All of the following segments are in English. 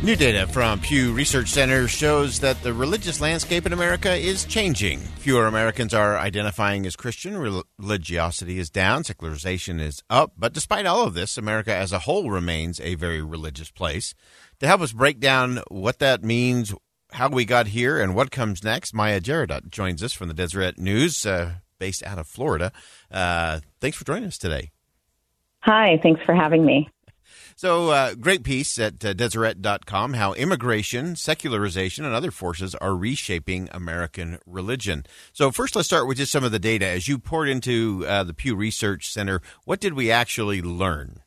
New data from Pew Research Center shows that the religious landscape in America is changing. Fewer Americans are identifying as Christian. Religiosity is down. Secularization is up. But despite all of this, America as a whole remains a very religious place. To help us break down what that means, how we got here, and what comes next, Mya Jaradat joins us from the Deseret News, uh, based out of Florida. Uh, thanks for joining us today. Hi, thanks for having me. So, uh, great piece at uh, Deseret.com how immigration, secularization, and other forces are reshaping American religion. So, first, let's start with just some of the data. As you poured into uh, the Pew Research Center, what did we actually learn?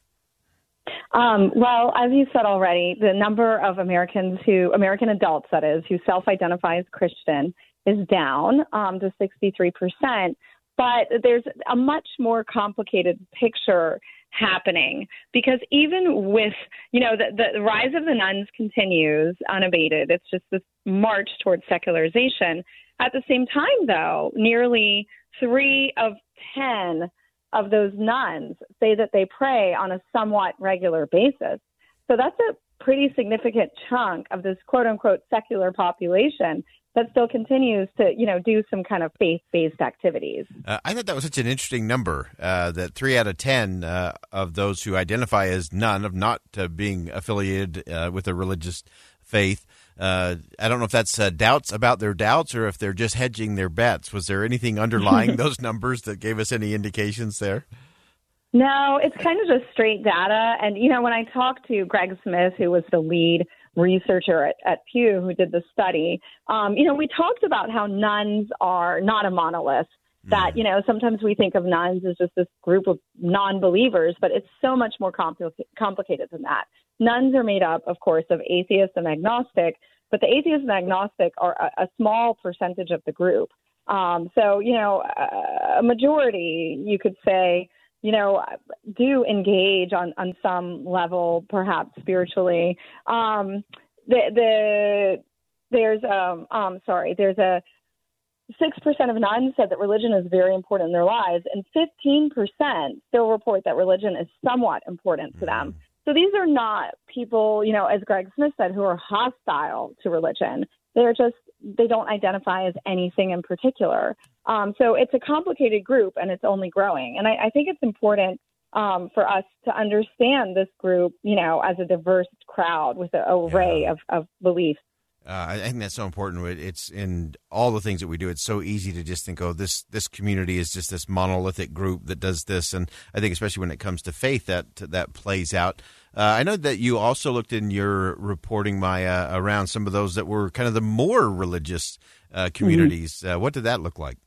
Um, well, as you said already, the number of Americans who, American adults that is, who self identify as Christian is down um, to 63%. But there's a much more complicated picture happening. Because even with you know the, the rise of the nones continues unabated. It's just this march towards secularization. At the same time though nearly three of ten of those nones say that they pray on a somewhat regular basis. So that's a pretty significant chunk of this quote unquote secular population that still continues to, you know, do some kind of faith-based activities. Uh, I thought that was such an interesting number uh, that three out of ten uh, of those who identify as none of not uh, being affiliated uh, with a religious faith. Uh, I don't know if that's doubts about their doubts or if they're just hedging their bets. Was there anything underlying those numbers that gave us any indications there? No, it's kind of just straight data. And, you know, when I talked to Greg Smith, who was the lead researcher at, at Pew who did the study, um, you know, we talked about how nones are not a monolith. That, mm. you know, sometimes we think of nones as just this group of non believers, but it's so much more compl- complicated than that. Nones are made up, of course, of atheists and agnostic, but the atheists and agnostic are a, a small percentage of the group. Um, so, you know, a majority, you could say, you know, do engage on, on some level, perhaps spiritually. Um, the, the, there's, um, um, sorry, there's a, 6% of nones said that religion is very important in their lives, and 15% still report that religion is somewhat important to them. Mm-hmm. So these are not people, you know, as Greg Smith said, who are hostile to religion. They're just, they don't identify as anything in particular. Um, so it's a complicated group and it's only growing. And I, I think it's important um, for us to understand this group, you know, as a diverse crowd with an array yeah. of, of beliefs. Uh, I think that's so important. It's in all the things that we do. It's so easy to just think, oh, this this community is just this monolithic group that does this, and I think especially when it comes to faith, that that plays out. Uh, I know that you also looked in your reporting, Mya, around some of those that were kind of the more religious uh, communities. Mm-hmm. Uh, what did that look like?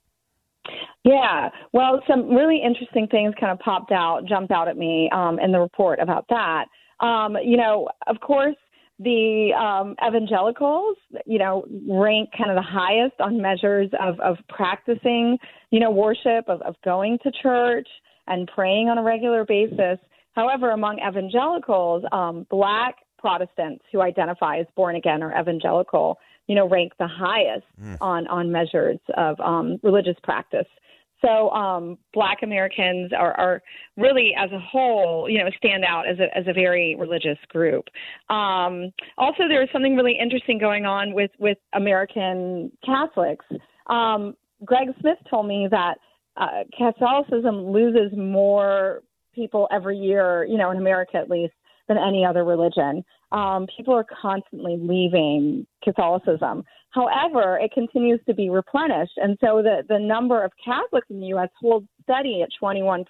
Yeah, well, some really interesting things kind of popped out, jumped out at me um, in the report about that. Um, you know, of course, the um, evangelicals, you know, rank kind of the highest on measures of, of practicing, you know, worship, of, of going to church and praying on a regular basis. However, among evangelicals, um, black Protestants who identify as born again or evangelical, you know, rank the highest mm. on on measures of um, religious practice. So um, Black Americans are, are really, as a whole, you know, stand out as a as a very religious group. Um, also, there is something really interesting going on with with American Catholics. Um, Greg Smith told me that uh, Catholicism loses more people every year, you know, in America at least, than any other religion. Um, people are constantly leaving Catholicism. However, it continues to be replenished. And so the, the number of Catholics in the U.S. holds steady at 21%.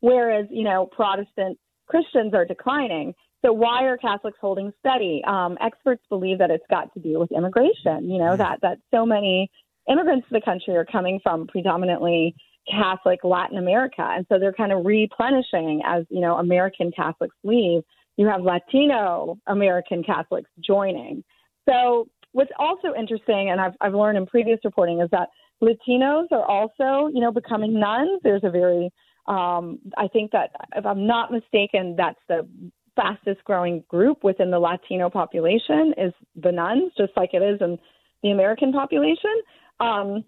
whereas, you know, Protestant Christians are declining. So why are Catholics holding steady? Um, experts believe that it's got to do with immigration. You know mm-hmm. that that so many immigrants to the country are coming from predominantly Catholic Latin America, and so they're kind of replenishing as you know American Catholics leave. You have Latino American Catholics joining. So what's also interesting, and I've I've learned in previous reporting, is that Latinos are also you know becoming nones. There's a very um, I think that if I'm not mistaken, that's the fastest growing group within the Latino population is the nones, just like it is in the American population. Um,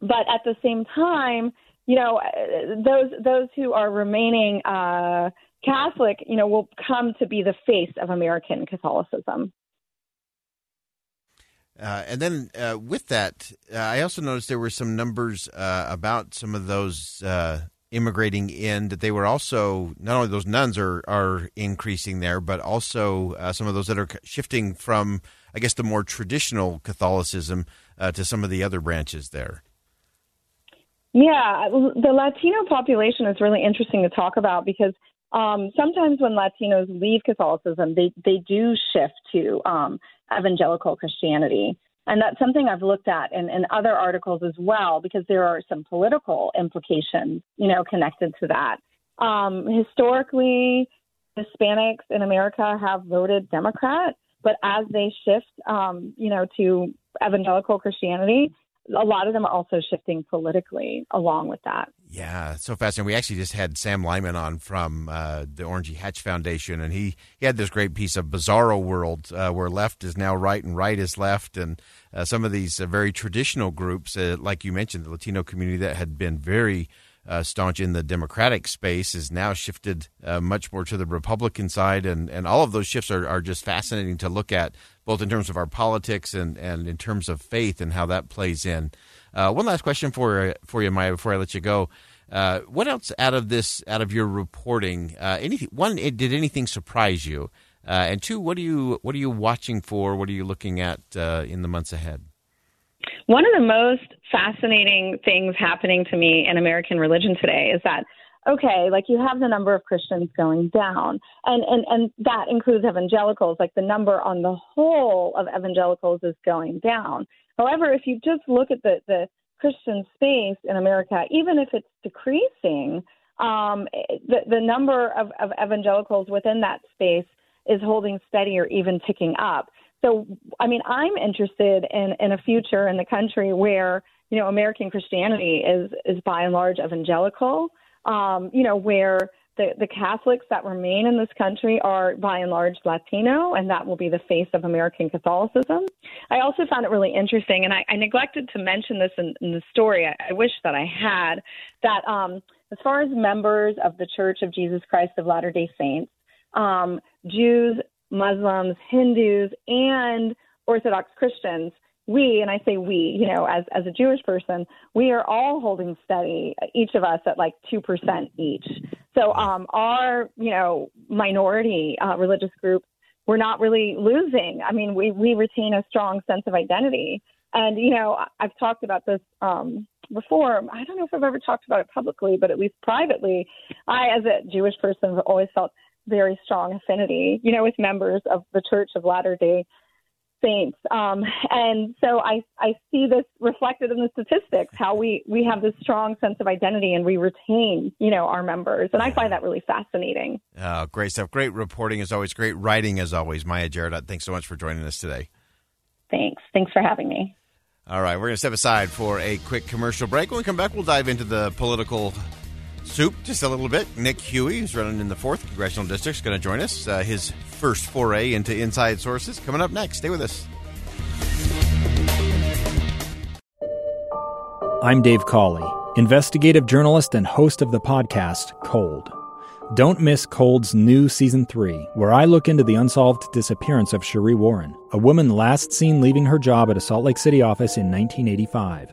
but at the same time, you know, those those who are remaining uh, Catholic, you know, will come to be the face of American Catholicism. Uh, and then uh, with that, uh, I also noticed there were some numbers uh, about some of those uh, immigrating in that they were also not only those nones are are increasing there, but also some of those that are shifting from, I guess, the more traditional Catholicism to some of the other branches there. Yeah, the Latino population is really interesting to talk about because um, sometimes when Latinos leave Catholicism, they they do shift to um, evangelical Christianity. And that's something I've looked at in, in other articles as well, because there are some political implications, you know, connected to that. Um, historically, Hispanics in America have voted Democrat, but as they shift, um, you know, to evangelical Christianity, a lot of them are also shifting politically along with that. Yeah, so fascinating. We actually just had Sam Lyman on from uh, the Orrin G. Hatch Foundation, and he, he had this great piece of Bizarro World uh, where left is now right and right is left. And uh, some of these uh, very traditional groups, uh, like you mentioned, the Latino community that had been very uh, staunch in the Democratic space is now shifted much more to the Republican side, and, and all of those shifts are, are just fascinating to look at, both in terms of our politics and, and in terms of faith and how that plays in. Uh, one last question for for you, Mya, before I let you go. Uh, what else out of this, out of your reporting? Uh, anything? One, did anything surprise you? Uh, and two, what are you what are you watching for? What are you looking at in the months ahead? One of the most fascinating things happening to me in American religion today is that okay, like you have the number of Christians going down, and and and that includes evangelicals. Like the number on the whole of evangelicals is going down. However, if you just look at the the Christian space in America, even if it's decreasing, um, the the number of, of evangelicals within that space is holding steady or even ticking up. So, I mean, I'm interested in, in a future in the country where, you know, American Christianity is, is by and large evangelical, um, you know, where the, the Catholics that remain in this country are by and large Latino, and that will be the face of American Catholicism. I also found it really interesting, and I, I neglected to mention this in, in the story. I, I wish that I had, that um, as far as members of the Church of Jesus Christ of Latter day Saints, um, Jews, Muslims, Hindus, and Orthodox Christians, we, and I say we, you know, as, as a Jewish person, we are all holding steady, each of us at like 2% each. So um, our, you know, minority uh, religious groups, we're not really losing. I mean, we, we retain a strong sense of identity. And, you know, I've talked about this um, before. I don't know if I've ever talked about it publicly, but at least privately, I, as a Jewish person, have always felt very strong affinity, you know, with members of the Church of Latter Day Saints. Um, and so I, I see this reflected in the statistics, how we, we have this strong sense of identity and we retain, you know, our members. And I find that really fascinating. Oh, great stuff. Great reporting as always. Great writing as always. Mya Jared, thanks so much for joining us today. Thanks. Thanks for having me. All right. We're going to step aside for a quick commercial break. When we come back, we'll dive into the political soup just a little bit. Nick Huey, who's running in the fourth congressional district, is going to join us. Uh, his first foray into inside sources coming up next. Stay with us. I'm Dave Cawley, investigative journalist and host of the podcast Cold. Don't miss Cold's new season three, where I look into the unsolved disappearance of Sheree Warren, a woman last seen leaving her job at a Salt Lake City office in 1985.